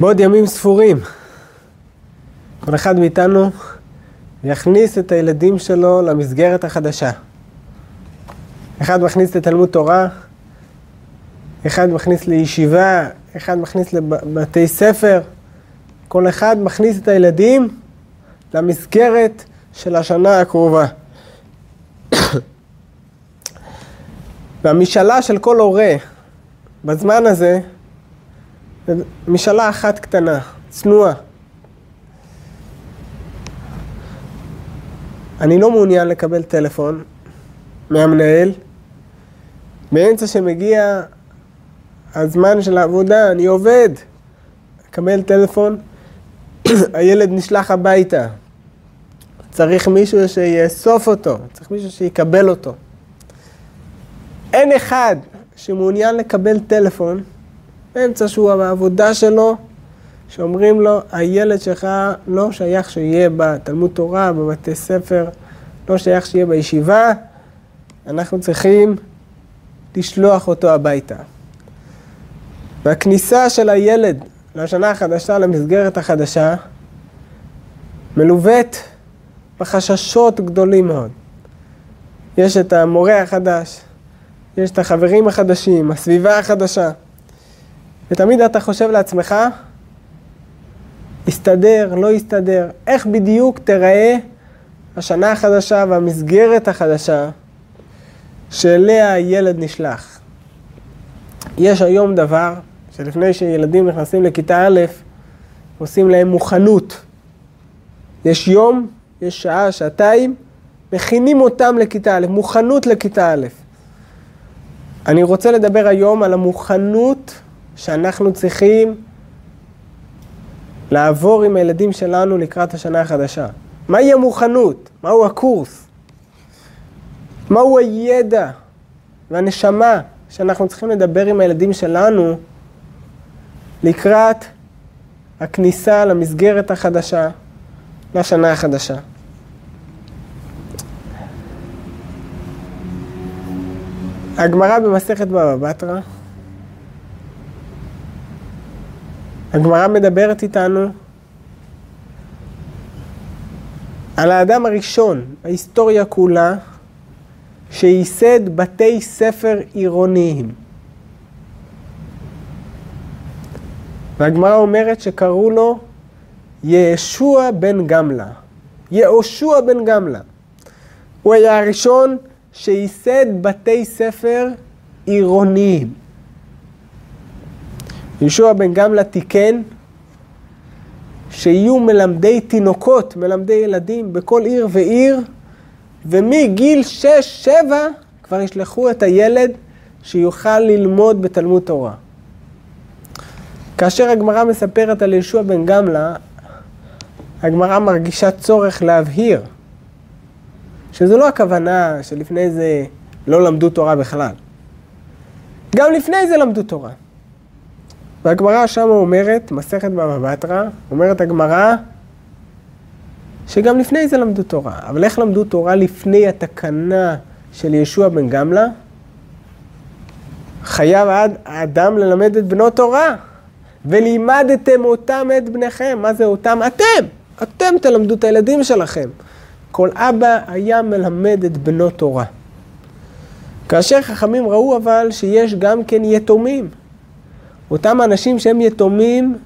בעוד ימים ספורים, כל אחד מאיתנו יכניס את הילדים שלו למסגרת החדשה. אחד מכניס לתלמוד תורה, אחד מכניס לישיבה, אחד מכניס לבתי ספר, כל אחד מכניס את הילדים למסגרת של השנה הקרובה. והמשאלה של כל הורה בזמן הזה, זה משאלה אחת קטנה, צנועה. אני לא מעוניין לקבל טלפון מהמנהל. באמצע שמגיע הזמן של העבודה, אני עובד. לקבל טלפון, הילד נשלח הביתה. צריך מישהו שיאסוף אותו, צריך מישהו שיקבל אותו. אין אחד שמעוניין לקבל טלפון באמצע שהוא בעבודה שלו, שאומרים לו, הילד שלך לא שייך שיהיה בתלמוד תורה, בבתי ספר, לא שייך שיהיה בישיבה, אנחנו צריכים לשלוח אותו הביתה. והכניסה של הילד לשנה החדשה, למסגרת החדשה, מלווית בחששות גדולים מאוד. יש את המורה החדש, יש את החברים החדשים, הסביבה החדשה. ותמיד אתה חושב לעצמך, יסתדר, לא יסתדר, איך בדיוק תיראה השנה החדשה והמסגרת החדשה שאליה הילד נשלח. יש היום דבר שלפני שילדים נכנסים לכיתה א', עושים להם מוכנות. יש יום, יש שעה, שעתיים, מכינים אותם לכיתה א', מוכנות לכיתה א'. אני רוצה לדבר היום על המוכנות שאנחנו צריכים לעבור עם הילדים שלנו לקראת השנה החדשה. מהי המוכנות? מהו הקורס? מהו הידע והנשמה שאנחנו צריכים לדבר עם הילדים שלנו לקראת הכניסה למסגרת החדשה, לשנה החדשה. הגמרא במסכת בבא בתרא, הגמרא מדברת איתנו על האדם הראשון בהיסטוריה כולה שייסד בתי ספר עירוניים. והגמרא אומרת שקראו לו ישוע בן גמלה. יהושע בן גמלה. הוא היה הראשון שייסד בתי ספר עירוניים. יהושע בן גמלה תיקן שיהיו מלמדי תינוקות, מלמדי ילדים בכל עיר ועיר, ומגיל 6-7 כבר ישלחו את הילד שיוכל ללמוד בתלמוד תורה. כאשר הגמרא מספרת על ישוע בן גמלה, הגמרא מרגישה צורך להבהיר שזו לא הכוונה שלפני זה לא למדו תורה בכלל. גם לפני זה למדו תורה. והגמרא שמה אומרת, מסכת בבא בתרא, אומרת הגמרא שגם לפני זה למדו תורה. אבל איך למדו תורה לפני התקנה של ישוע בן גמלה? חייב האדם ללמד את בנו תורה. ולימדתם אותם את בניכם. מה זה אותם? אתם. אתם תלמדו את הילדים שלכם. כל אבא היה מלמד את בנו תורה. כאשר חכמים ראו אבל שיש גם כן יתומים. אותם אנשים שהם יתומים,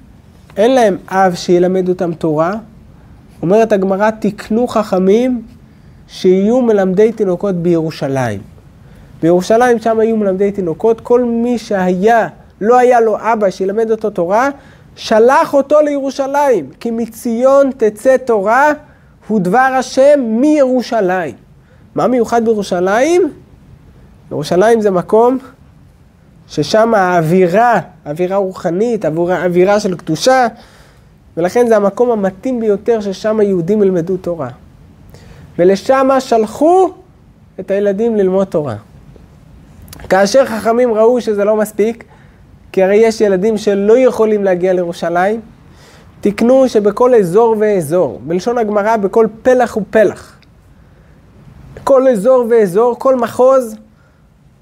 אין להם אב שילמד אותם תורה. אומרת הגמרא, תקנו חכמים שיהיו מלמדי תינוקות בירושלים. בירושלים שם היו מלמדי תינוקות, כל מי שהיה לא היה לו אבא שילמד אותו תורה, שלח אותו לירושלים, כי מציון תצא תורה הוא דבר השם מירושלים. מה מיוחד בירושלים? ירושלים זה מקום ששם האווירה, אווירה רוחנית, אווירה, אווירה של קדושה, ולכן זה המקום המתאים ביותר ששם היהודים ילמדו תורה. ולשם שלחו את הילדים ללמוד תורה. כאשר חכמים ראו שזה לא מספיק, כי הרי יש ילדים שלא יכולים להגיע לירושלים, תקנו שבכל אזור ואזור, בלשון הגמרא, בכל פלח ופלח, כל אזור ואזור, כל מחוז,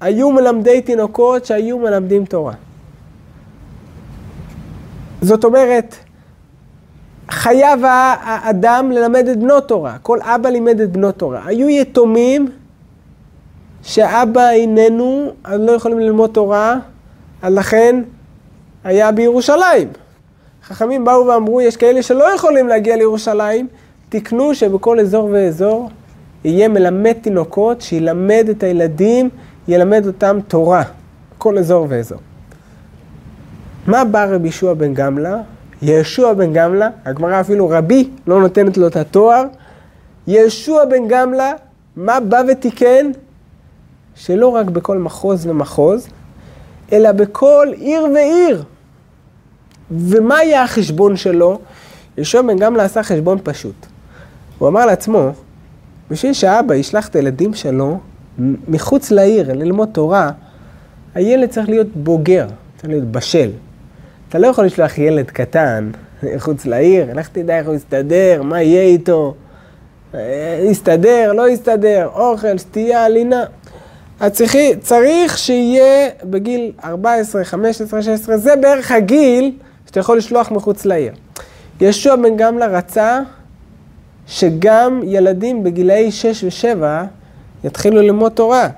היו מלמדי תינוקות שהיו מלמדים תורה. זאת אומרת, חייב האדם ללמד את בנו תורה. כל אבא לימד את בנו תורה. היו יתומים שאבא איננו, אז לא יכולים ללמוד תורה, אז לכן היה בירושלים. חכמים באו ואמרו, יש כאלה שלא יכולים להגיע לירושלים, תקנו שבכל אזור ואזור יהיה מלמד תינוקות, שילמד את הילדים, ילמד אותם תורה. כל אזור ואזור. מה בא רבי ישוע בן גמלה? ישוע בן גמלה, הגמרא אפילו רבי לא נותנת לו את התואר. ישוע בן גמלה, מה בא ותיקן? שלא רק בכל מחוז ומחוז, אלא בכל עיר ועיר. ומה היה החשבון שלו? ישוע בן גמלה עשה חשבון פשוט. הוא אמר לעצמו, בשביל שאבא ישלח את הילדים שלו מחוץ לעיר ללמוד תורה, הילד צריך להיות בוגר, צריך להיות בשל. אתה לא יכול לשלוח ילד קטן מחוץ לעיר, לך תדע איך הוא יסתדר, מה יהיה איתו. יסתדר, לא יסתדר, אוכל, שתייה, לינה. אז צריך שיהיה בגיל 14, 15, 16, זה בערך הגיל שאתה יכול לשלוח מחוץ לעיר. ישוע בן גמלה רצה שגם ילדים בגילאי 6 ו-7 יתחילו ללמוד תורה.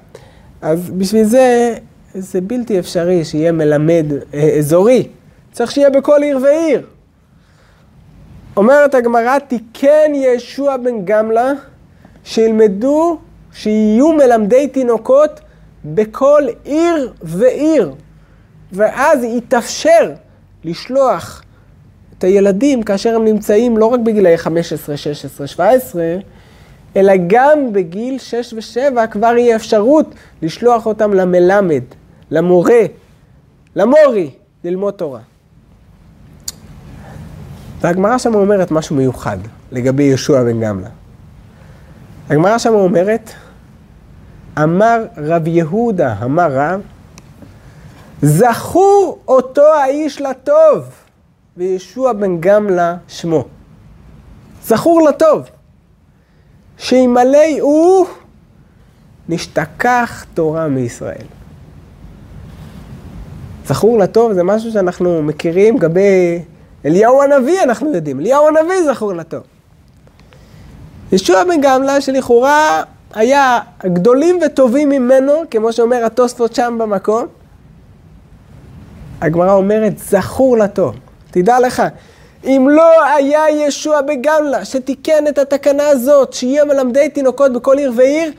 אז בשביל זה, זה בלתי אפשרי שיהיה מלמד אה, אזורי. צריך שיהיה בכל עיר ועיר. אומרת הגמרא, תיקן ישוע בן גמלה, שילמדו, שיהיו מלמדי תינוקות בכל עיר ועיר. ואז יתאפשר לשלוח את הילדים כאשר הם נמצאים לא רק בגילאי 15, 16, 17, אלא גם בגיל 6 ו-7 כבר יהיה אפשרות לשלוח אותם למלמד, למורה, למורי, ללמוד תורה. והגמרא שם אומרת משהו מיוחד לגבי יהושע בן גמלה. הגמרא שם אומרת, אמר רב יהודה, אמר רב, זכור אותו האיש לטוב, וישוע בן גמלה שמו. זכור לטוב, שאלמלא הוא נשתכח תורה מישראל. זכור לטוב זה משהו שאנחנו מכירים לגבי אליהו הנביא, אנחנו יודעים. אליהו הנביא זכור לטוב. ישוע בן גמלה שלכאורה היה גדולים וטובים ממנו, כמו שאומר התוספות שם במקום, הגמרא אומרת, זכור לטוב. תדע לך, אם לא היה ישוע בגמלה שתיקן את התקנה הזאת, שיהיה מלמדי תינוקות בכל עיר ועיר,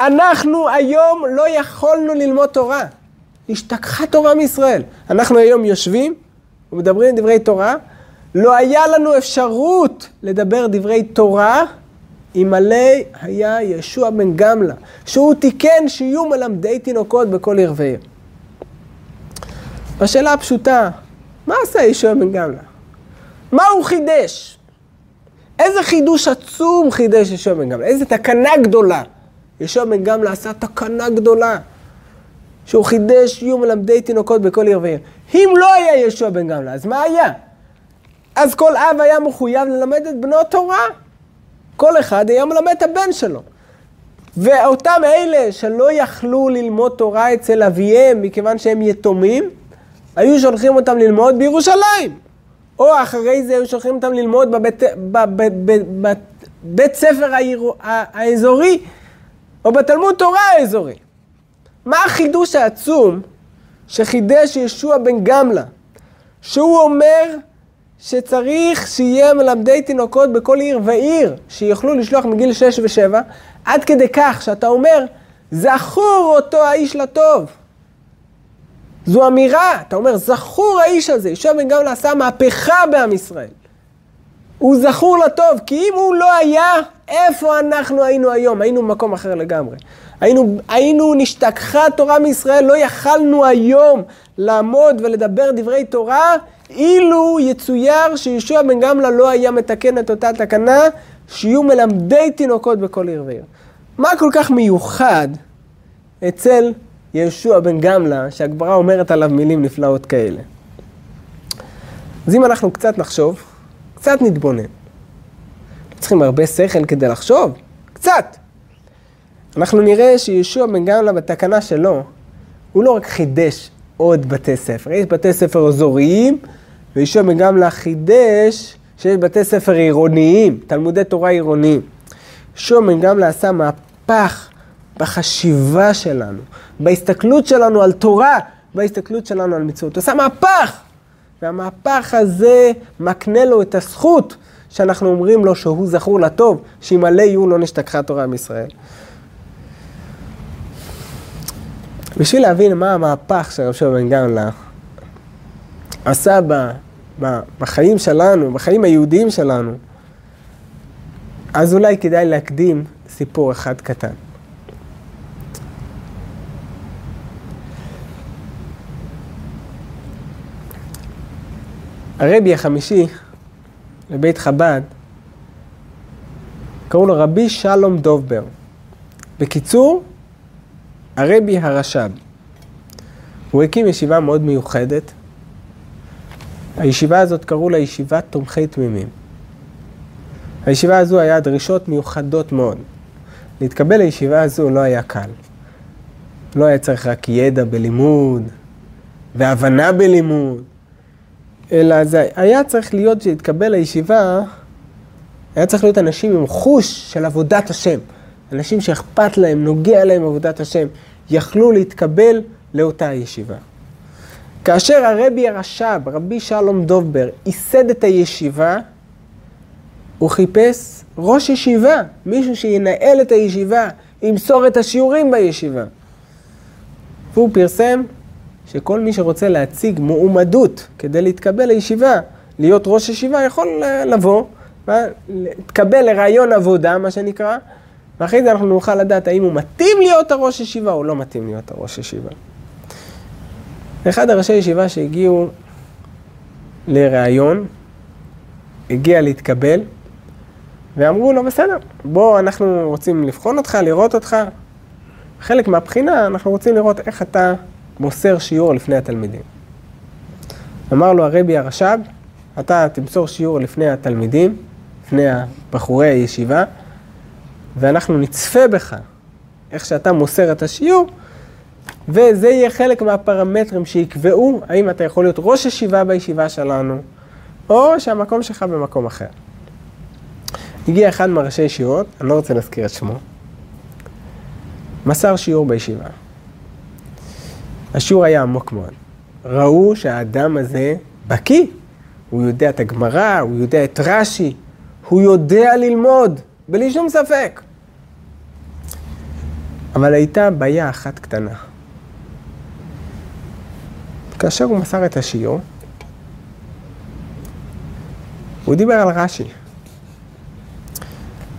אנחנו היום לא יכולנו ללמוד תורה. השתכחה תורה מישראל. אנחנו היום יושבים ומדברים דברי תורה, לא היה לנו אפשרות לדבר דברי תורה אלמלא היה ישוע בן גמלה, שהוא תיקן שיהיו מלמדי תינוקות בכל עיר ועיר. השאלה הפשוטה, מה עשה ישוע בן גמלה? מה הוא חידש? איזה חידוש עצום חידש ישוע בן גמלה? איזה תקנה גדולה. ישוע בן גמלה עשה תקנה גדולה. שהוא חידש יהיו מלמדי תינוקות בכל עיר ועיר. אם לא היה ישוע בן גמלה, אז מה היה? אז כל אב היה מחויב ללמד את בנו תורה. כל אחד היה מלמד את הבן שלו. ואותם אלה שלא יכלו ללמוד תורה אצל אביהם מכיוון שהם יתומים, היו שולחים אותם ללמוד בירושלים. או אחרי זה היו שולחים אותם ללמוד בבית, בבית, בבית, בבית ספר העיר, האזורי, או בתלמוד תורה האזורי. מה החידוש העצום שחידש ישוע בן גמלה? שהוא אומר שצריך שיהיה מלמדי תינוקות בכל עיר ועיר, שיוכלו לשלוח מגיל 6 ו-7, עד כדי כך שאתה אומר, זכור אותו האיש לטוב. זו אמירה, אתה אומר, זכור האיש הזה, יושב בן גמלה עשה מהפכה בעם ישראל. הוא זכור לטוב, כי אם הוא לא היה, איפה אנחנו היינו היום? היינו במקום אחר לגמרי. היינו, היינו נשתכחה תורה מישראל, לא יכלנו היום לעמוד ולדבר דברי תורה, אילו יצויר שישוע בן גמלה לא היה מתקן את אותה תקנה, שיהיו מלמדי תינוקות בכל עיר ועיר. מה כל כך מיוחד אצל יהושע בן גמלה, שהגברה אומרת עליו מילים נפלאות כאלה. אז אם אנחנו קצת נחשוב, קצת נתבונן. צריכים הרבה שכל כדי לחשוב, קצת. אנחנו נראה שיהושע בן גמלה בתקנה שלו, הוא לא רק חידש עוד בתי ספר, יש בתי ספר אזוריים וישוע בן גמלא חידש שיש בתי ספר עירוניים, תלמודי תורה עירוניים. ישוע בן גמלא עשה מהפך בחשיבה שלנו, בהסתכלות שלנו על תורה, בהסתכלות שלנו על מצוות. הוא עשה מהפך! והמהפך הזה מקנה לו את הזכות שאנחנו אומרים לו שהוא זכור לטוב, שימלא יהיו לא נשתכחה תורה מישראל. בשביל להבין מה המהפך שרב שבע בן גמלא עשה ב, ב, בחיים שלנו, בחיים היהודיים שלנו, אז אולי כדאי להקדים סיפור אחד קטן. הרבי החמישי לבית חב"ד, קראו לו רבי שלום דובבר. בקיצור, הרבי הרש"ב. הוא הקים ישיבה מאוד מיוחדת. הישיבה הזאת קראו לה ישיבת תומכי תמימים. הישיבה הזו היה דרישות מיוחדות מאוד. להתקבל לישיבה הזו לא היה קל. לא היה צריך רק ידע בלימוד והבנה בלימוד, אלא זה היה צריך להיות, שהתקבל לישיבה, היה צריך להיות אנשים עם חוש של עבודת השם. אנשים שאכפת להם, נוגע להם עבודת השם, יכלו להתקבל לאותה ישיבה. כאשר הרבי הרש"ב, רבי שלום דובבר, ייסד את הישיבה, הוא חיפש ראש ישיבה, מישהו שינהל את הישיבה, ימסור את השיעורים בישיבה. והוא פרסם שכל מי שרוצה להציג מועמדות כדי להתקבל לישיבה, להיות ראש ישיבה, יכול לבוא, להתקבל לרעיון עבודה, מה שנקרא, ואחרי זה אנחנו נוכל לדעת האם הוא מתאים להיות הראש ישיבה או לא מתאים להיות הראש ישיבה. אחד הראשי ישיבה שהגיעו לראיון, הגיע להתקבל, ואמרו לו, בסדר, בוא, אנחנו רוצים לבחון אותך, לראות אותך. חלק מהבחינה, אנחנו רוצים לראות איך אתה מוסר שיעור לפני התלמידים. אמר לו הרבי הרש"ב, אתה תמסור שיעור לפני התלמידים, לפני בחורי הישיבה, ואנחנו נצפה בך, איך שאתה מוסר את השיעור, וזה יהיה חלק מהפרמטרים שיקבעו האם אתה יכול להיות ראש ישיבה בישיבה שלנו, או שהמקום שלך במקום אחר. הגיע אחד מראשי ישיבות, אני לא רוצה להזכיר את שמו, מסר שיעור בישיבה. השיעור היה עמוק מאוד. ראו שהאדם הזה בקיא, הוא יודע את הגמרא, הוא יודע את רש"י, הוא יודע ללמוד, בלי שום ספק. אבל הייתה בעיה אחת קטנה. כאשר הוא מסר את השיעור, הוא דיבר על רש"י.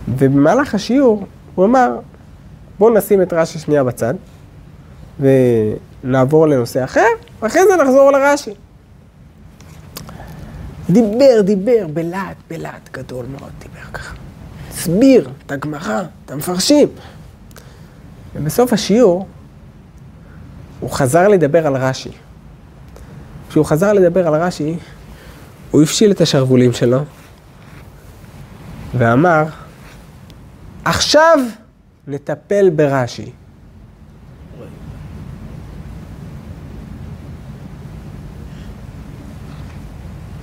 ובמהלך השיעור הוא אמר, בואו נשים את רש"י שנייה בצד, ונעבור לנושא אחר, ואחרי זה נחזור לרש"י. דיבר, דיבר, בלהט, בלהט גדול מאוד, דיבר ככה. הסביר את הגמרא, את המפרשים. ובסוף השיעור, הוא חזר לדבר על רש"י. כשהוא חזר לדבר על רש"י, הוא הפשיל את השרוולים שלו, ואמר, עכשיו נטפל ברש"י.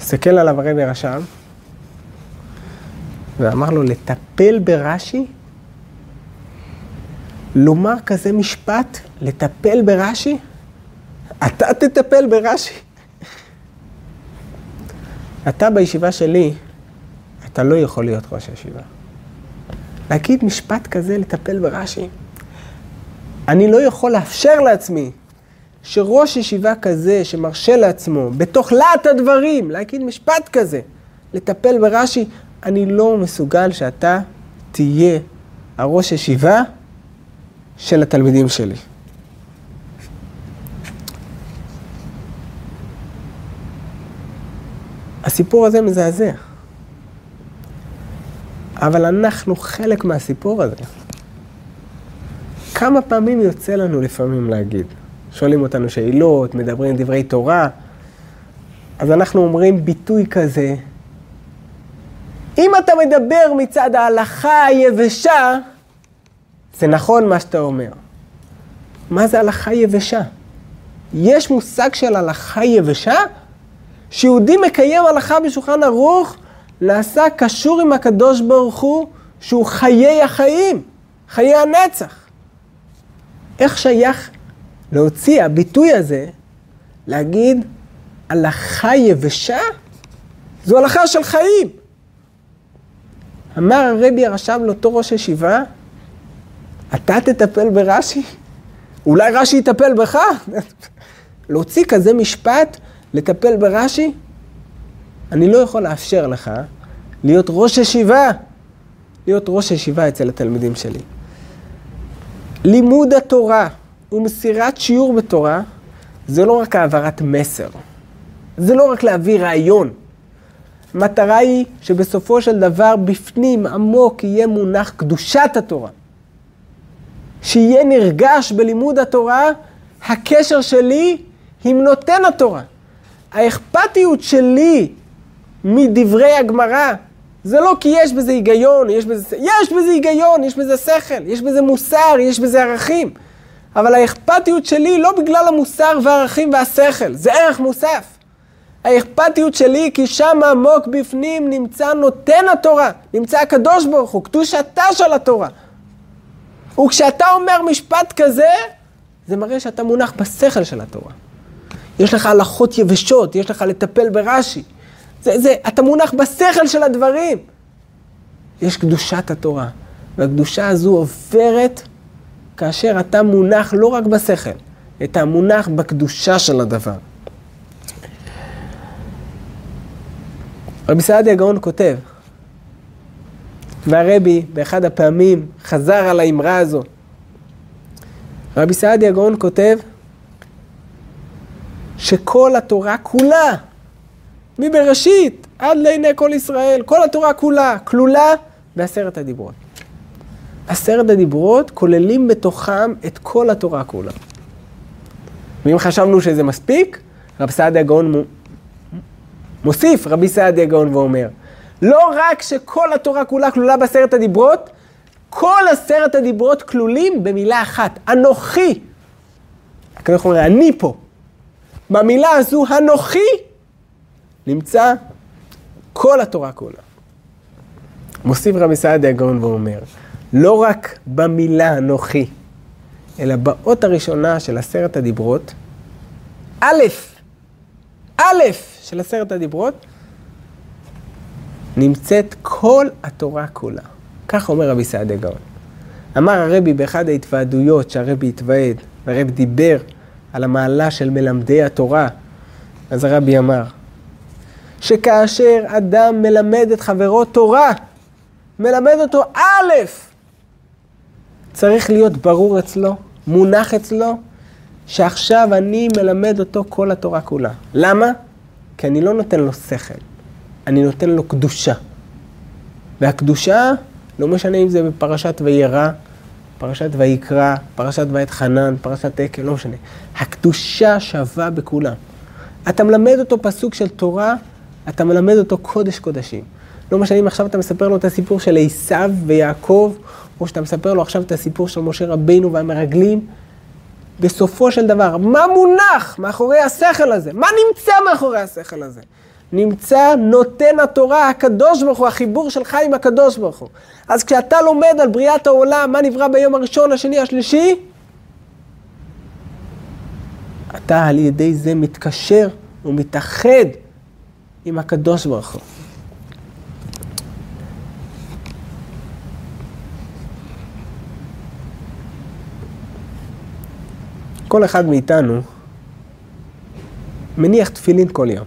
הסתכל עליו הרבי רשם, ואמר לו, לטפל ברש"י? לומר כזה משפט, לטפל ברש"י? אתה תטפל ברש"י? אתה בישיבה שלי, אתה לא יכול להיות ראש הישיבה. להגיד משפט כזה, לטפל ברש"י? אני לא יכול לאפשר לעצמי שראש ישיבה כזה, שמרשה לעצמו, בתוך להט הדברים, להגיד משפט כזה, לטפל ברש"י, אני לא מסוגל שאתה תהיה הראש ישיבה של התלמידים שלי. הסיפור הזה מזעזע. אבל אנחנו חלק מהסיפור הזה. כמה פעמים יוצא לנו לפעמים להגיד? שואלים אותנו שאלות, מדברים דברי תורה, אז אנחנו אומרים ביטוי כזה, אם אתה מדבר מצד ההלכה היבשה, זה נכון מה שאתה אומר. מה זה הלכה יבשה? יש מושג של הלכה יבשה? שיהודי מקיים הלכה בשולחן ערוך, נעשה קשור עם הקדוש ברוך הוא, שהוא חיי החיים, חיי הנצח. איך שייך להוציא הביטוי הזה, להגיד הלכה יבשה? זו הלכה של חיים. אמר הרבי הרשם לאותו ראש ישיבה, אתה תטפל ברש"י? אולי רש"י יטפל בך? להוציא כזה משפט, לטפל ברש"י? אני לא יכול לאפשר לך להיות ראש ישיבה, להיות ראש ישיבה אצל התלמידים שלי. לימוד התורה ומסירת שיעור בתורה זה לא רק העברת מסר, זה לא רק להביא רעיון. המטרה היא שבסופו של דבר בפנים עמוק יהיה מונח קדושת התורה. שיהיה נרגש בלימוד התורה הקשר שלי עם נותן התורה. האכפתיות שלי מדברי הגמרא, זה לא כי יש בזה היגיון, יש בזה, יש בזה היגיון, יש בזה שכל, יש בזה מוסר, יש בזה ערכים. אבל האכפתיות שלי לא בגלל המוסר והערכים והשכל, זה ערך מוסף. האכפתיות שלי כי שם עמוק בפנים נמצא נותן התורה, נמצא הקדוש ברוך הוא, קדושתה של התורה. וכשאתה אומר משפט כזה, זה מראה שאתה מונח בשכל של התורה. יש לך הלכות יבשות, יש לך לטפל ברש"י. זה, זה, אתה מונח בשכל של הדברים. יש קדושת התורה, והקדושה הזו עוברת כאשר אתה מונח לא רק בשכל, אתה מונח בקדושה של הדבר. רבי סעדיה גאון כותב, והרבי באחד הפעמים חזר על האמרה הזו. רבי סעדיה גאון כותב שכל התורה כולה, מבראשית עד לעיני כל ישראל, כל התורה כולה, כלולה בעשרת הדיברות. עשרת הדיברות כוללים בתוכם את כל התורה כולה. ואם חשבנו שזה מספיק, רבי סעדיה גאון מוסיף רבי סעדיה גאון ואומר, לא רק שכל התורה כולה כלולה בעשרת הדיברות, כל עשרת הדיברות כלולים במילה אחת, אנוכי. הקדוש אומר, אני פה. במילה הזו, אנוכי, נמצא כל התורה כולה. מוסיף רבי סעדיה גאון ואומר, לא רק במילה אנוכי, אלא באות הראשונה של עשרת הדיברות, א', א' של עשרת הדיברות, נמצאת כל התורה כולה. כך אומר רבי סעדיה גאון. אמר הרבי באחד ההתוועדויות שהרבי התוועד, והרבי דיבר על המעלה של מלמדי התורה, אז הרבי אמר, שכאשר אדם מלמד את חברו תורה, מלמד אותו א', צריך להיות ברור אצלו, מונח אצלו, שעכשיו אני מלמד אותו כל התורה כולה. למה? כי אני לא נותן לו שכל, אני נותן לו קדושה. והקדושה, לא משנה אם זה בפרשת וירא, פרשת ויקרא, פרשת ואת חנן, פרשת עקל, לא משנה. הקדושה שווה בכולם. אתה מלמד אותו פסוק של תורה, אתה מלמד אותו קודש קודשים. לא משנה אם עכשיו אתה מספר לו את הסיפור של עשיו ויעקב, או שאתה מספר לו עכשיו את הסיפור של משה רבינו והמרגלים. בסופו של דבר, מה מונח מאחורי השכל הזה? מה נמצא מאחורי השכל הזה? נמצא נותן התורה, הקדוש ברוך הוא, החיבור שלך עם הקדוש ברוך הוא. אז כשאתה לומד על בריאת העולם, מה נברא ביום הראשון, השני, השלישי, אתה על ידי זה מתקשר ומתאחד עם הקדוש ברוך הוא. כל אחד מאיתנו מניח תפילין כל יום.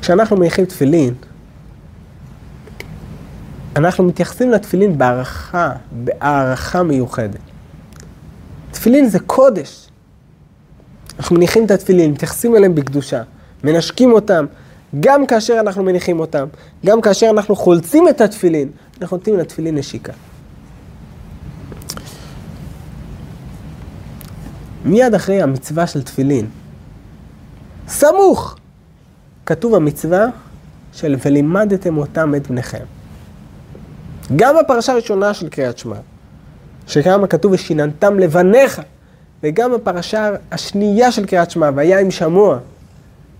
כשאנחנו מניחים תפילין, אנחנו מתייחסים לתפילין בהערכה, בהערכה מיוחדת. תפילין זה קודש. אנחנו מניחים את התפילין, מתייחסים אליהם בקדושה, מנשקים אותם, גם כאשר אנחנו מניחים אותם, גם כאשר אנחנו חולצים את התפילין, אנחנו נותנים לתפילין נשיקה. מיד אחרי המצווה של תפילין, סמוך, כתוב המצווה של ולימדתם אותם את בניכם. גם בפרשה הראשונה של קריאת שמע, שכמה כתוב ושיננתם לבניך, וגם בפרשה השנייה של קריאת שמע, והיה עם שמוע,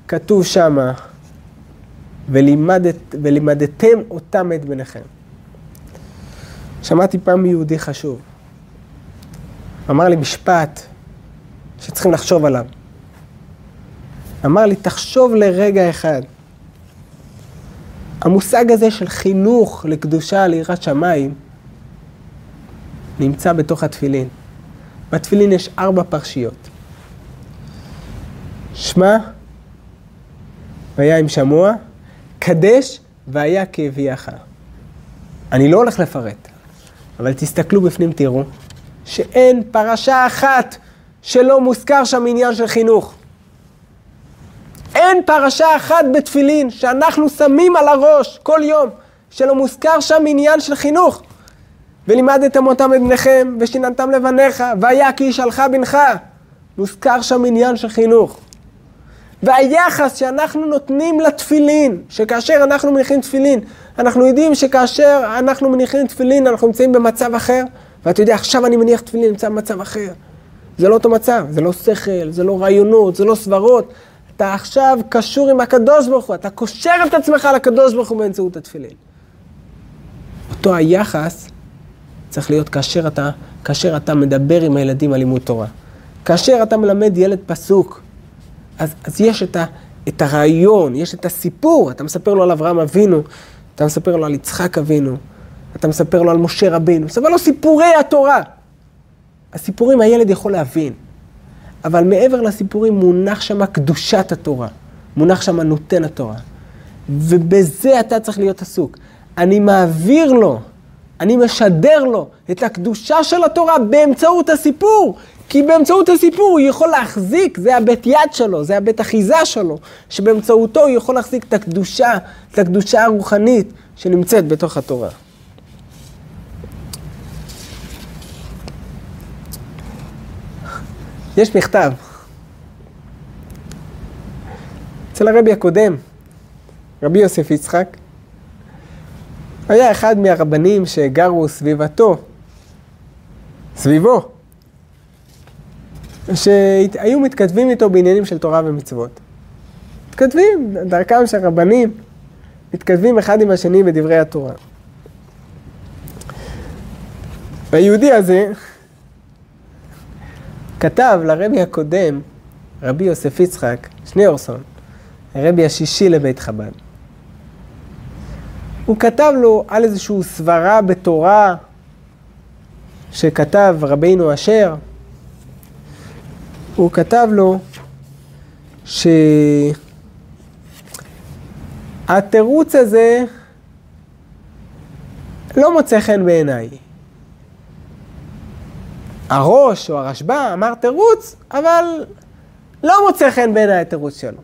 כתוב שמה, ולימדת, ולימדתם אותם את בניכם. שמעתי פעם מיהודי חשוב. אמר לי משפט שצריכים לחשוב עליו. אמר לי, תחשוב לרגע אחד. המושג הזה של חינוך לקדושה, ליראת שמיים, נמצא בתוך התפילין. בתפילין יש ארבע פרשיות. שמע, והיה עם שמוע, קדש, והיה כאבייך. אני לא הולך לפרט, אבל תסתכלו בפנים, תראו, שאין פרשה אחת שלא מוזכר שם עניין של חינוך. אין פרשה אחת בתפילין שאנחנו שמים על הראש כל יום, שלא מוזכר שם עניין של חינוך. ולימדתם אותם את בניכם, ושיננתם לבניך, והיה כי ישאלך בנך. מוזכר שם עניין של חינוך. והיחס שאנחנו נותנים לתפילין, שכאשר אנחנו מניחים תפילין, אנחנו יודעים שכאשר אנחנו מניחים תפילין, אנחנו נמצאים במצב אחר, ואתה יודע, עכשיו אני מניח תפילין, נמצא במצב אחר. זה לא אותו מצב, זה לא שכל, זה לא רעיונות, זה לא סברות. אתה עכשיו קשור עם הקדוש ברוך הוא, אתה קושר את עצמך לקדוש ברוך הוא באמצעות התפילין. אותו היחס צריך להיות כאשר אתה, כאשר אתה מדבר עם הילדים על לימוד תורה. כאשר אתה מלמד ילד פסוק, אז, אז יש את, ה, את הרעיון, יש את הסיפור, אתה מספר לו על אברהם אבינו, אתה מספר לו על יצחק אבינו, אתה מספר לו על משה רבינו, מספר לו סיפורי התורה. הסיפורים הילד יכול להבין, אבל מעבר לסיפורים מונח שם קדושת התורה, מונח שם נותן התורה. ובזה אתה צריך להיות עסוק. אני מעביר לו, אני משדר לו את הקדושה של התורה באמצעות הסיפור. כי באמצעות הסיפור הוא יכול להחזיק, זה הבית יד שלו, זה הבית אחיזה שלו, שבאמצעותו הוא יכול להחזיק את הקדושה, את הקדושה הרוחנית שנמצאת בתוך התורה. יש מכתב. אצל הרבי הקודם, רבי יוסף יצחק, היה אחד מהרבנים שגרו סביבתו, סביבו, שהיו מתכתבים איתו בעניינים של תורה ומצוות. מתכתבים, דרכם של רבנים, מתכתבים אחד עם השני בדברי התורה. והיהודי הזה כתב לרבי הקודם, רבי יוסף יצחק, שניאורסון, הרבי השישי לבית חב"ד. הוא כתב לו על איזושהי סברה בתורה שכתב רבינו אשר, הוא כתב לו שהתירוץ הזה לא מוצא חן בעיניי. הראש או הרשב"א אמר תירוץ, אבל לא מוצא חן בעיניי התירוץ שלו.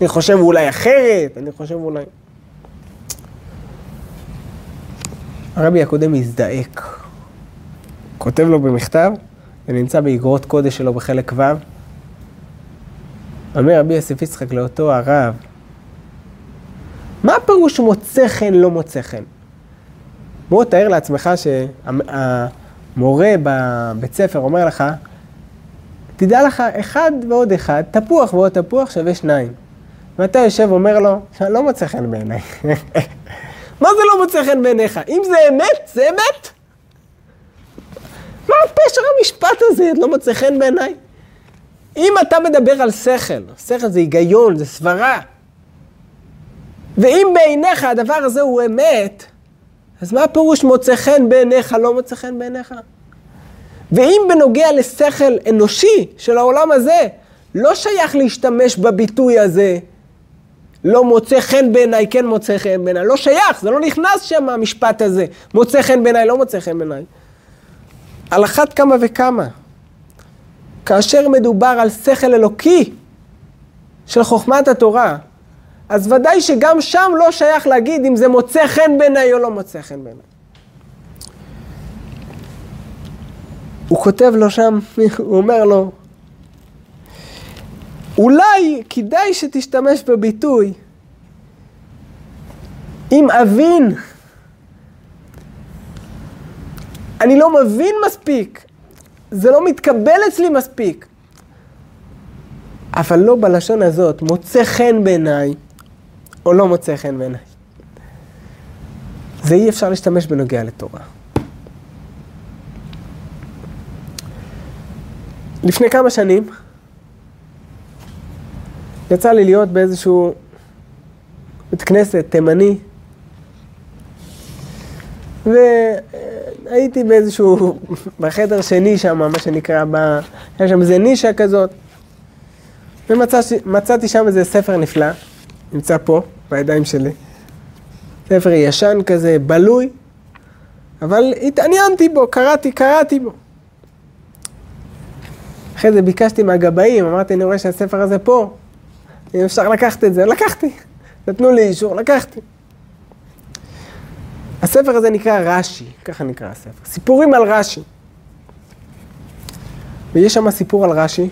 אני חושב אולי אחרת, אני חושב אולי... הרבי הקודם הזדעק. כותב לו במכתב, זה נמצא באגרות קודש שלו בחלק ו'. אומר רבי יוסף יצחק לאותו הרב, מה הפירוש מוצא חן, לא מוצא חן? בוא תאר לעצמך שהמורה בבית ספר אומר לך, תדע לך, אחד ועוד אחד, תפוח ועוד תפוח שווה שניים. ואתה יושב ואומר לו, לא מוצא חן בעיניי. מה זה לא מוצא חן בעיניך? אם זה אמת, זה אמת. מה פשר המשפט הזה? לא מוצא חן בעיניי? אם אתה מדבר על שכל, שכל זה היגיון, זה סברה, ואם בעיניך הדבר הזה הוא אמת, אז מה הפירוש מוצא חן בעיניך, לא מוצא חן בעיניך? ואם בנוגע לשכל אנושי של העולם הזה, לא שייך להשתמש בביטוי הזה, לא מוצא חן בעיניי, כן מוצא חן בעיניי, לא שייך, זה לא נכנס שם המשפט הזה, מוצא חן בעיניי, לא מוצא חן בעיניי. על אחת כמה וכמה. כאשר מדובר על שכל אלוקי של חוכמת התורה, אז ודאי שגם שם לא שייך להגיד אם זה מוצא חן בעיניי או לא מוצא חן בעיניי. הוא כותב לו שם, הוא אומר לו, אולי כדאי שתשתמש בביטוי אם אבין אני לא מבין מספיק, זה לא מתקבל אצלי מספיק. אבל לא בלשון הזאת, מוצא חן בעיניי, או לא מוצא חן בעיניי. זה אי אפשר להשתמש בנוגע לתורה. לפני כמה שנים יצא לי להיות באיזשהו בית כנסת תימני, והייתי באיזשהו, בחדר שני שם, מה שנקרא, ב... היה שם איזה נישה כזאת, ומצאתי שם איזה ספר נפלא, נמצא פה, בידיים שלי. ספר ישן כזה, בלוי, אבל התעניינתי בו, קראתי, קראתי בו. אחרי זה ביקשתי מהגבאים, אמרתי, אני רואה שהספר הזה פה, אם אפשר לקחת את זה, לקחתי. נתנו לי אישור, לקחתי. הספר הזה נקרא רש"י, ככה נקרא הספר. סיפורים על רש"י. ויש שם סיפור על רש"י,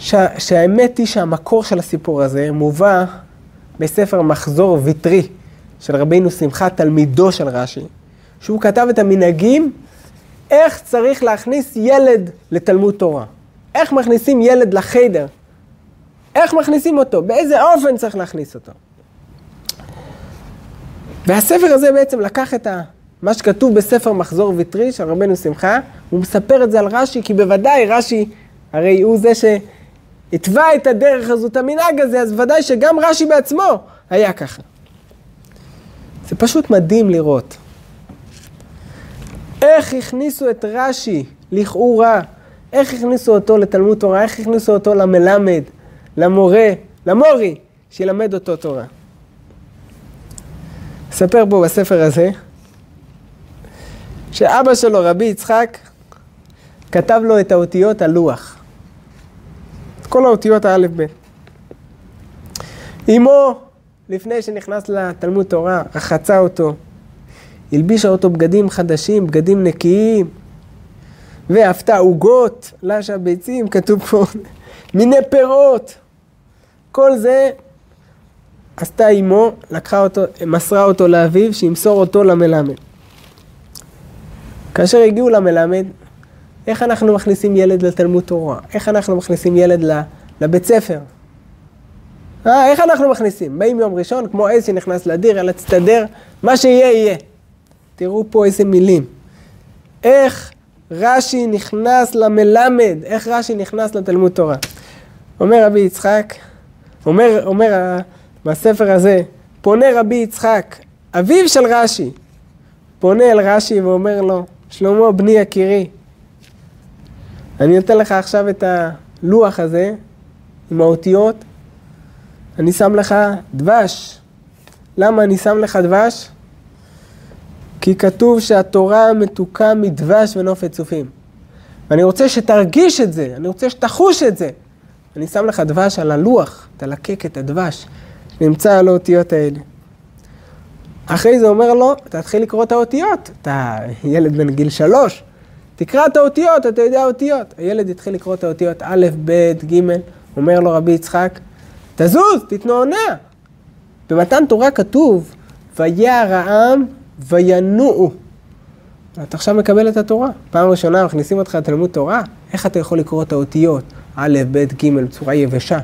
שה, שהאמת היא שהמקור של הסיפור הזה מובא בספר מחזור ויטרי של רבינו שמחה, תלמידו של רש"י, שהוא כתב את המנהגים איך צריך להכניס ילד לתלמוד תורה. איך מכניסים ילד לחיידר. איך מכניסים אותו, באיזה אופן צריך להכניס אותו. והספר הזה בעצם לקח את ה... מה שכתוב בספר מחזור ויטרי של רבנו שמחה, הוא מספר את זה על רש"י, כי בוודאי רש"י, הרי הוא זה שהתווה את הדרך הזו, את המנהג הזה, אז ודאי שגם רש"י בעצמו היה ככה. זה פשוט מדהים לראות. איך הכניסו את רש"י, לכאורה, איך הכניסו אותו לתלמוד תורה, איך הכניסו אותו למלמד, למורה, למורי, שילמד אותו תורה. אספר פה בספר הזה, שאבא שלו, רבי יצחק, כתב לו את האותיות על לוח. את כל האותיות האלף בית. אמו, לפני שנכנס לתלמוד תורה, רחצה אותו, הלבישה אותו בגדים חדשים, בגדים נקיים, ואפתה עוגות, לשה ביצים, כתוב פה, מיני פירות. כל זה עשתה אמו, לקחה אותו, מסרה אותו לאביו, שימסור אותו למלמד. כאשר הגיעו למלמד, איך אנחנו מכניסים ילד לתלמוד תורה? איך אנחנו מכניסים ילד לבית ספר? אה, איך אנחנו מכניסים? באים יום ראשון, כמו עז שנכנס לדיר, אלא תסתדר, מה שיהיה יהיה. תראו פה איזה מילים. איך רש"י נכנס למלמד, איך רש"י נכנס לתלמוד תורה. אומר רבי יצחק, אומר, אומר בספר הזה, פונה רבי יצחק, אביו של רש"י, פונה אל רש"י ואומר לו, שלמה בני יקירי, אני נותן לך עכשיו את הלוח הזה עם האותיות, אני שם לך דבש. למה אני שם לך דבש? כי כתוב שהתורה מתוקה מדבש ונופת צופים. ואני רוצה שתרגיש את זה, אני רוצה שתחוש את זה. אני שם לך דבש על הלוח, תלקק את הדבש, נמצא על האותיות האלה. אחרי זה אומר לו, תתחיל לקרוא את האותיות. אתה ילד בן גיל שלוש, תקרא את האותיות, אתה יודע אותיות. הילד התחיל לקרוא את האותיות א', ב', ג', אומר לו רבי יצחק, תזוז, תתנוענע. במתן תורה כתוב, וירא העם וינועו. אתה עכשיו מקבל את התורה. פעם ראשונה מכניסים אותך לתלמוד תורה, איך אתה יכול לקרוא את האותיות? א', ב', ג', בצורה יבשה.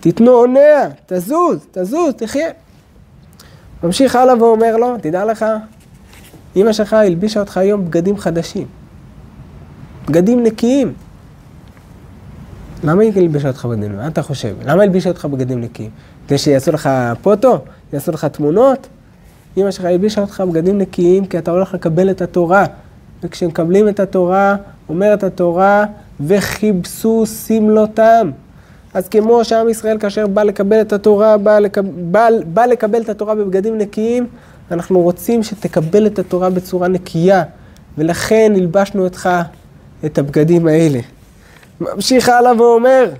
תתנוענע, תזוז, תזוז, תחיה. ממשיך הלאה ואומר לו, תדע לך, אמא שלך הלבישה אותך היום בגדים חדשים. בגדים נקיים. למה היא הלבישה אותך בגדים? מה אתה חושב? למה הלבישה אותך בגדים נקיים? כדי שיעשו לך פוטו? יעשו לך תמונות? אמא שלך הלבישה אותך בגדים נקיים כי אתה הולך לקבל את התורה. וכשמקבלים את התורה, אומרת התורה, וכיבסו שמלותם. אז כמו שעם ישראל כאשר בא לקבל את התורה, בא, לקב... בא, בא לקבל את התורה בבגדים נקיים, אנחנו רוצים שתקבל את התורה בצורה נקייה, ולכן הלבשנו אותך את הבגדים האלה. ממשיך הלאה ואומר,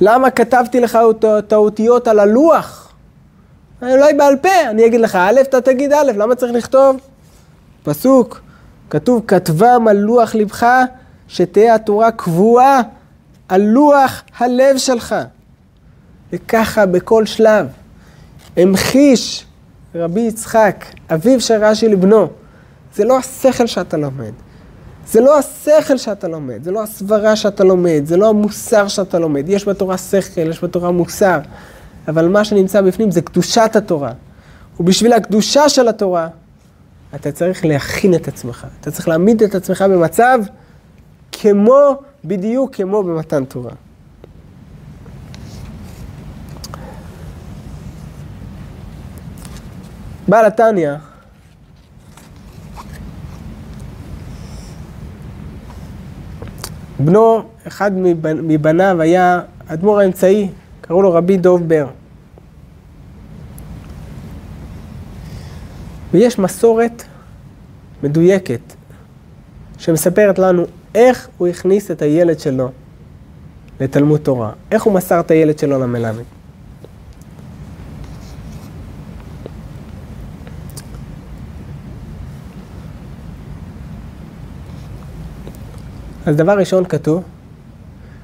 למה כתבתי לך את האותיות על הלוח? אולי בעל פה, אני אגיד לך א', אתה תגיד א', למה צריך לכתוב? פסוק, כתוב, כתבם על לוח לבך, שתהיה התורה קבועה על לוח הלב שלך. וככה בכל שלב המחיש רבי יצחק, אביו של רש"י לבנו, זה לא השכל שאתה לומד. זה לא השכל שאתה לומד, זה לא הסברה שאתה לומד, זה לא המוסר שאתה לומד. יש בתורה שכל, יש בתורה מוסר, אבל מה שנמצא בפנים זה קדושת התורה. ובשביל הקדושה של התורה, אתה צריך להכין את עצמך. אתה צריך להעמיד את עצמך במצב כמו, בדיוק כמו במתן תורה. בעל התניא, בנו, אחד מבניו היה אדמו"ר האמצעי, קראו לו רבי דוב בר. ויש מסורת מדויקת שמספרת לנו איך הוא הכניס את הילד שלו לתלמוד תורה, איך הוא מסר את הילד שלו למלמד. אז דבר ראשון כתוב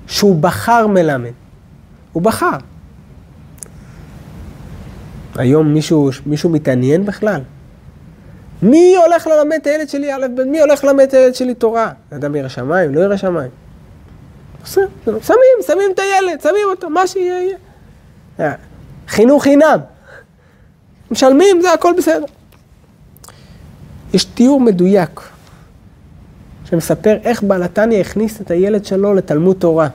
שהוא בחר מלמד. הוא בחר. היום מישהו, מישהו מתעניין בכלל? מי הולך ללמד את הילד שלי א' ב', מי הולך ללמד את הילד שלי תורה? אדם ירא שמיים, לא ירא שמיים. שמים, שמים את הילד, שמים אותו, מה שיהיה יהיה. אה, חינוך חינם. משלמים, זה הכל בסדר. יש תיאור מדויק שמספר איך בעלתניה הכניס את הילד שלו לתלמוד תורה.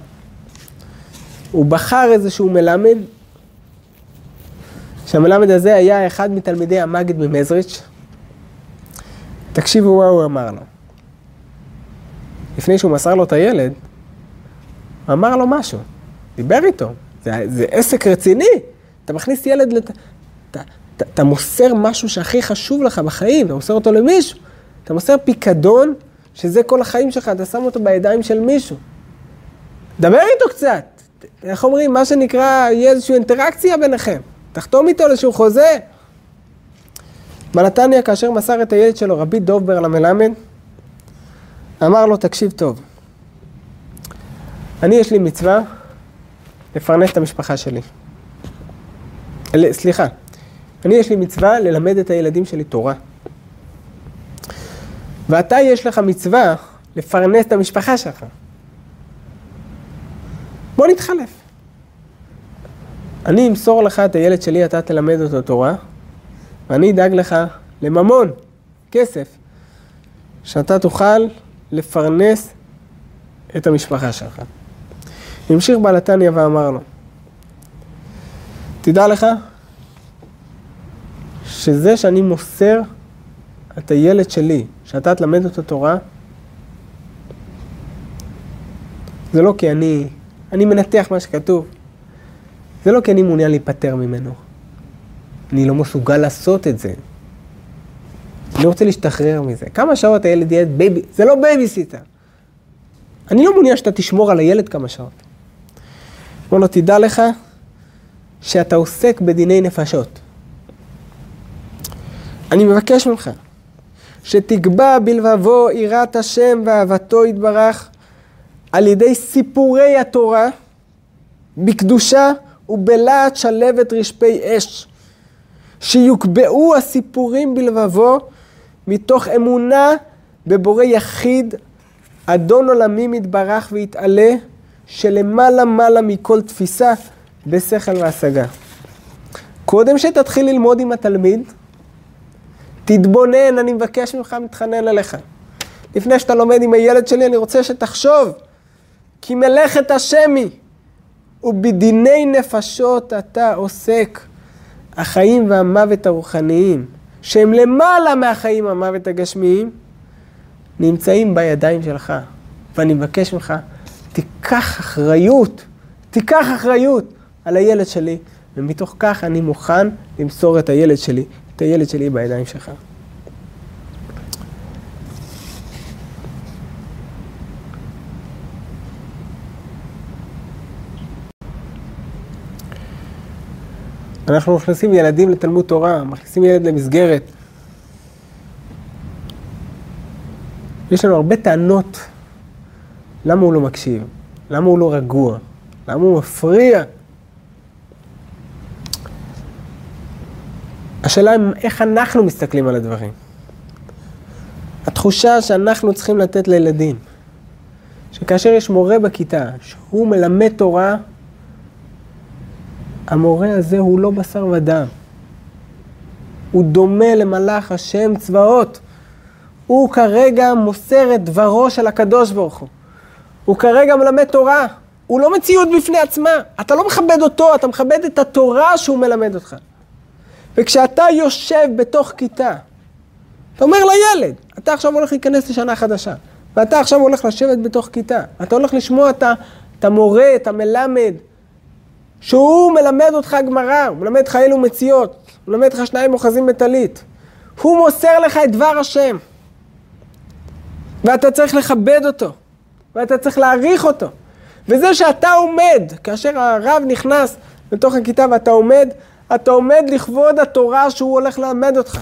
הוא בחר איזשהו מלמד, שהמלמד הזה היה אחד מתלמידי המגד ממזריץ'. תקשיבו מה הוא אמר לו. לפני שהוא מסר לו את הילד, הוא אמר לו משהו, דיבר איתו. זה, זה עסק רציני. אתה מכניס ילד, לת... אתה, אתה, אתה מוסר משהו שהכי חשוב לך בחיים, אתה מוסר אותו למישהו. אתה מוסר פיקדון שזה כל החיים שלך, אתה שם אותו בידיים של מישהו. דבר איתו קצת. איך אומרים, מה שנקרא, יהיה איזושהי אינטראקציה ביניכם. תחתום איתו איזשהו חוזה. בנתניה, כאשר מסר את הילד שלו, רבי דובר למלמד, אמר לו, תקשיב טוב, אני יש לי מצווה לפרנס את המשפחה שלי. סליחה, אני יש לי מצווה ללמד את הילדים שלי תורה. ואתה יש לך מצווה לפרנס את המשפחה שלך. בוא נתחלף. אני אמסור לך את הילד שלי, אתה תלמד אותו תורה, ואני אדאג לך לממון, כסף, שאתה תוכל לפרנס את המשפחה שלך. המשיך בעל התניא ואמר לו, תדע לך שזה שאני מוסר את הילד שלי, שאתה תלמד אותו תורה, זה לא כי אני, אני מנתח מה שכתוב, זה לא כי אני מעוניין להיפטר ממנו. אני לא מסוגל לעשות את זה. אני רוצה להשתחרר מזה. כמה שעות הילד יהיה בייבי, זה לא בייביסיטר. אני לא מעוניין שאתה תשמור על הילד כמה שעות. אומר לו, תדע לך שאתה עוסק בדיני נפשות. אני מבקש ממך שתקבע בלבבו יראת השם ואהבתו יתברך על ידי סיפורי התורה בקדושה ובלהט שלבת רשפי אש. שיוקבעו הסיפורים בלבבו מתוך אמונה בבורא יחיד, אדון עולמים יתברך ויתעלה, שלמעלה מעלה מכל תפיסה בשכל והשגה. קודם שתתחיל ללמוד עם התלמיד, תתבונן, אני מבקש ממך, מתחנן אליך. לפני שאתה לומד עם הילד שלי, אני רוצה שתחשוב, כי מלאכת השמי, ובדיני נפשות אתה עוסק. החיים והמוות הרוחניים, שהם למעלה מהחיים והמוות הגשמיים, נמצאים בידיים שלך. ואני מבקש ממך, תיקח אחריות, תיקח אחריות על הילד שלי, ומתוך כך אני מוכן למסור את הילד שלי, את הילד שלי בידיים שלך. אנחנו מכניסים ילדים לתלמוד תורה, מכניסים ילד למסגרת. יש לנו הרבה טענות למה הוא לא מקשיב, למה הוא לא רגוע, למה הוא מפריע. השאלה היא איך אנחנו מסתכלים על הדברים. התחושה שאנחנו צריכים לתת לילדים, שכאשר יש מורה בכיתה, שהוא מלמד תורה, המורה הזה הוא לא בשר ודם. הוא דומה למלאך השם צבאות. הוא כרגע מוסר את דברו של הקדוש ברוך הוא. הוא כרגע מלמד תורה. הוא לא מציאות בפני עצמה. אתה לא מכבד אותו, אתה מכבד את התורה שהוא מלמד אותך. וכשאתה יושב בתוך כיתה, אתה אומר לילד, אתה עכשיו הולך להיכנס לשנה חדשה, ואתה עכשיו הולך לשבת בתוך כיתה, אתה הולך לשמוע את המורה, את המלמד, שהוא מלמד אותך גמרא, הוא מלמד לך אילו מציאות, הוא מלמד לך שניים אוחזים בטלית. הוא מוסר לך את דבר השם. ואתה צריך לכבד אותו, ואתה צריך להעריך אותו. וזה שאתה עומד, כאשר הרב נכנס לתוך הכיתה ואתה עומד, אתה עומד לכבוד התורה שהוא הולך ללמד אותך.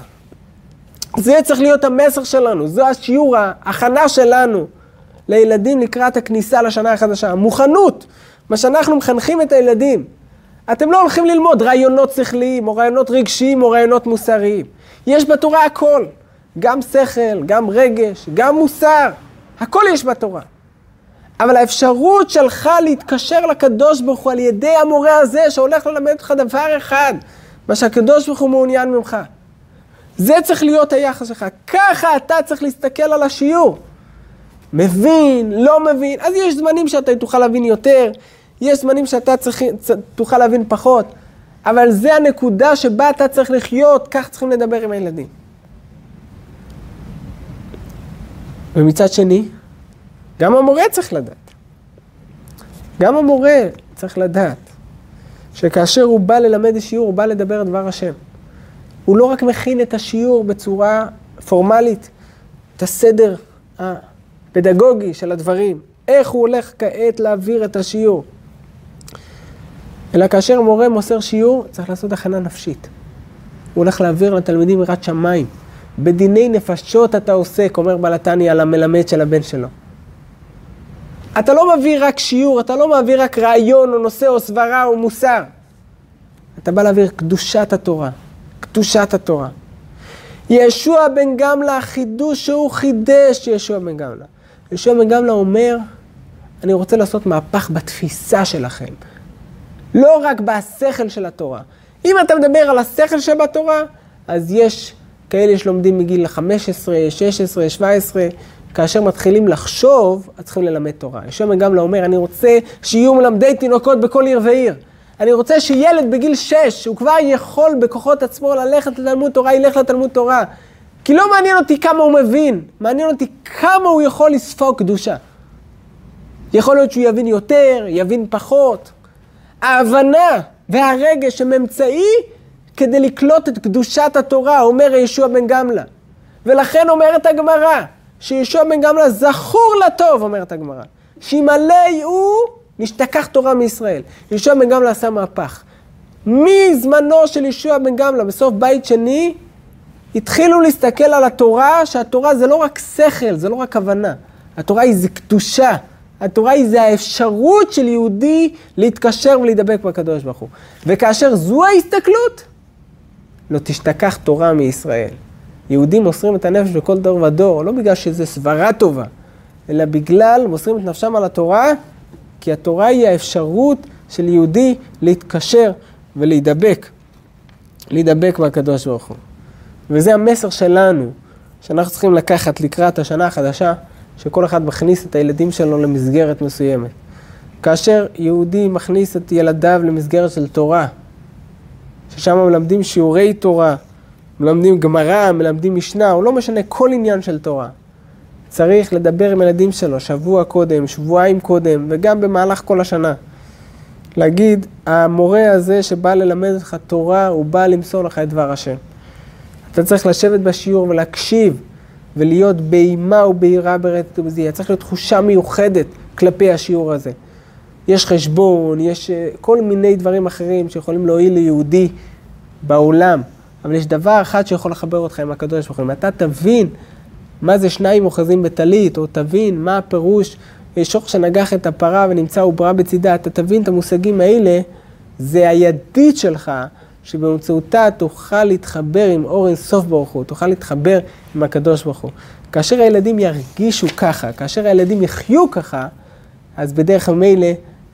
זה צריך להיות המסר שלנו, זה השיעור, ההכנה שלנו לילדים לקראת הכניסה לשנה החדשה. המוכנות, מה שאנחנו מחנכים את הילדים. אתם לא הולכים ללמוד רעיונות שכליים, או רעיונות רגשיים, או רעיונות מוסריים. יש בתורה הכל, גם שכל, גם רגש, גם מוסר, הכל יש בתורה. אבל האפשרות שלך להתקשר לקדוש ברוך הוא על ידי המורה הזה שהולך ללמד אותך דבר אחד, מה שהקדוש ברוך הוא מעוניין ממך. זה צריך להיות היחס שלך. ככה אתה צריך להסתכל על השיעור. מבין, לא מבין, אז יש זמנים שאתה תוכל להבין יותר, יש זמנים שאתה צריך, תוכל להבין פחות, אבל זה הנקודה שבה אתה צריך לחיות, כך צריכים לדבר עם הילדים. ומצד שני, גם המורה צריך לדעת. גם המורה צריך לדעת שכאשר הוא בא ללמד שיעור, הוא בא לדבר דבר השם. הוא לא רק מכין את השיעור בצורה פורמלית, את הסדר הפדגוגי של הדברים, איך הוא הולך כעת להעביר את השיעור. אלא כאשר מורה מוסר שיעור, צריך לעשות הכנה נפשית. הוא הולך להעביר לתלמידים יראת שמיים. בדיני נפשות אתה עוסק, אומר בלתניה על המלמד של הבן שלו. אתה לא מביא רק שיעור, אתה לא מביא רק רעיון או נושא או סברה או מוסר. אתה בא להעביר קדושת התורה, קדושת התורה. ישוע בן גמלה, החידוש שהוא חידש ישוע בן גמלה. ישוע בן גמלה אומר, אני רוצה לעשות מהפך בתפיסה שלכם. לא רק בשכל של התורה. אם אתה מדבר על השכל שבתורה, אז יש כאלה שלומדים מגיל 15, 16, 17, כאשר מתחילים לחשוב, אז צריכים ללמד תורה. ישוע גם לא אומר, אני רוצה שיהיו מלמדי תינוקות בכל עיר ועיר. אני רוצה שילד בגיל 6, שהוא כבר יכול בכוחות עצמו ללכת לתלמוד תורה, ילך לתלמוד תורה. כי לא מעניין אותי כמה הוא מבין, מעניין אותי כמה הוא יכול לספוג קדושה. יכול להיות שהוא יבין יותר, יבין פחות. ההבנה והרגש הם אמצעי כדי לקלוט את קדושת התורה, אומר ישוע בן גמלה. ולכן אומרת הגמרא, שישוע בן גמלה זכור לטוב, אומרת הגמרא. שימלא הוא נשתכח תורה מישראל. ישוע בן גמלה עשה מהפך. מזמנו של ישוע בן גמלה, בסוף בית שני, התחילו להסתכל על התורה, שהתורה זה לא רק שכל, זה לא רק הבנה. התורה היא זה קדושה. התורה היא זה האפשרות של יהודי להתקשר ולהידבק בקדוש ברוך הוא. וכאשר זו ההסתכלות, לא תשתכח תורה מישראל. יהודים מוסרים את הנפש בכל דור ודור, לא בגלל שזו סברה טובה, אלא בגלל מוסרים את נפשם על התורה, כי התורה היא האפשרות של יהודי להתקשר ולהידבק, להידבק בקדוש ברוך הוא. וזה המסר שלנו, שאנחנו צריכים לקחת לקראת השנה החדשה, שכל אחד מכניס את הילדים שלו למסגרת מסוימת. כאשר יהודי מכניס את ילדיו למסגרת של תורה, ששם מלמדים שיעורי תורה, מלמדים גמרא, מלמדים משנה, או לא משנה, כל עניין של תורה. צריך לדבר עם הילדים שלו שבוע קודם, שבועיים קודם, וגם במהלך כל השנה. להגיד, המורה הזה שבא ללמד אותך תורה, הוא בא למסור לך את דבר השם. אתה צריך לשבת בשיעור ולהקשיב, ולהיות באימה ובהירה ברטט ובזיעה. צריך להיות תחושה מיוחדת כלפי השיעור הזה. יש חשבון, יש אה, כל מיני דברים אחרים שיכולים להועיל ליהודי בעולם, אבל יש דבר אחד שיכול לחבר אותך עם הקדוש ברוך הוא. אם אתה תבין מה זה שניים אוחזים בטלית, או תבין מה הפירוש שוך שנגח את הפרה ונמצא עוברה בצידה, אתה תבין את המושגים האלה, זה הידית שלך שבאמצעותה תוכל להתחבר עם אור אינסוף ברוך הוא, תוכל להתחבר עם הקדוש ברוך הוא. כאשר הילדים ירגישו ככה, כאשר הילדים יחיו ככה, אז בדרך המילא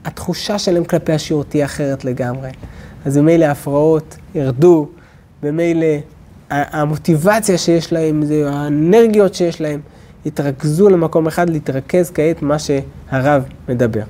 התחושה שלהם כלפי השיעור תהיה אחרת לגמרי. אז במילא ההפרעות ירדו, במילא המוטיבציה שיש להם, האנרגיות שיש להם, יתרכזו למקום אחד, להתרכז כעת מה שהרב מדבר.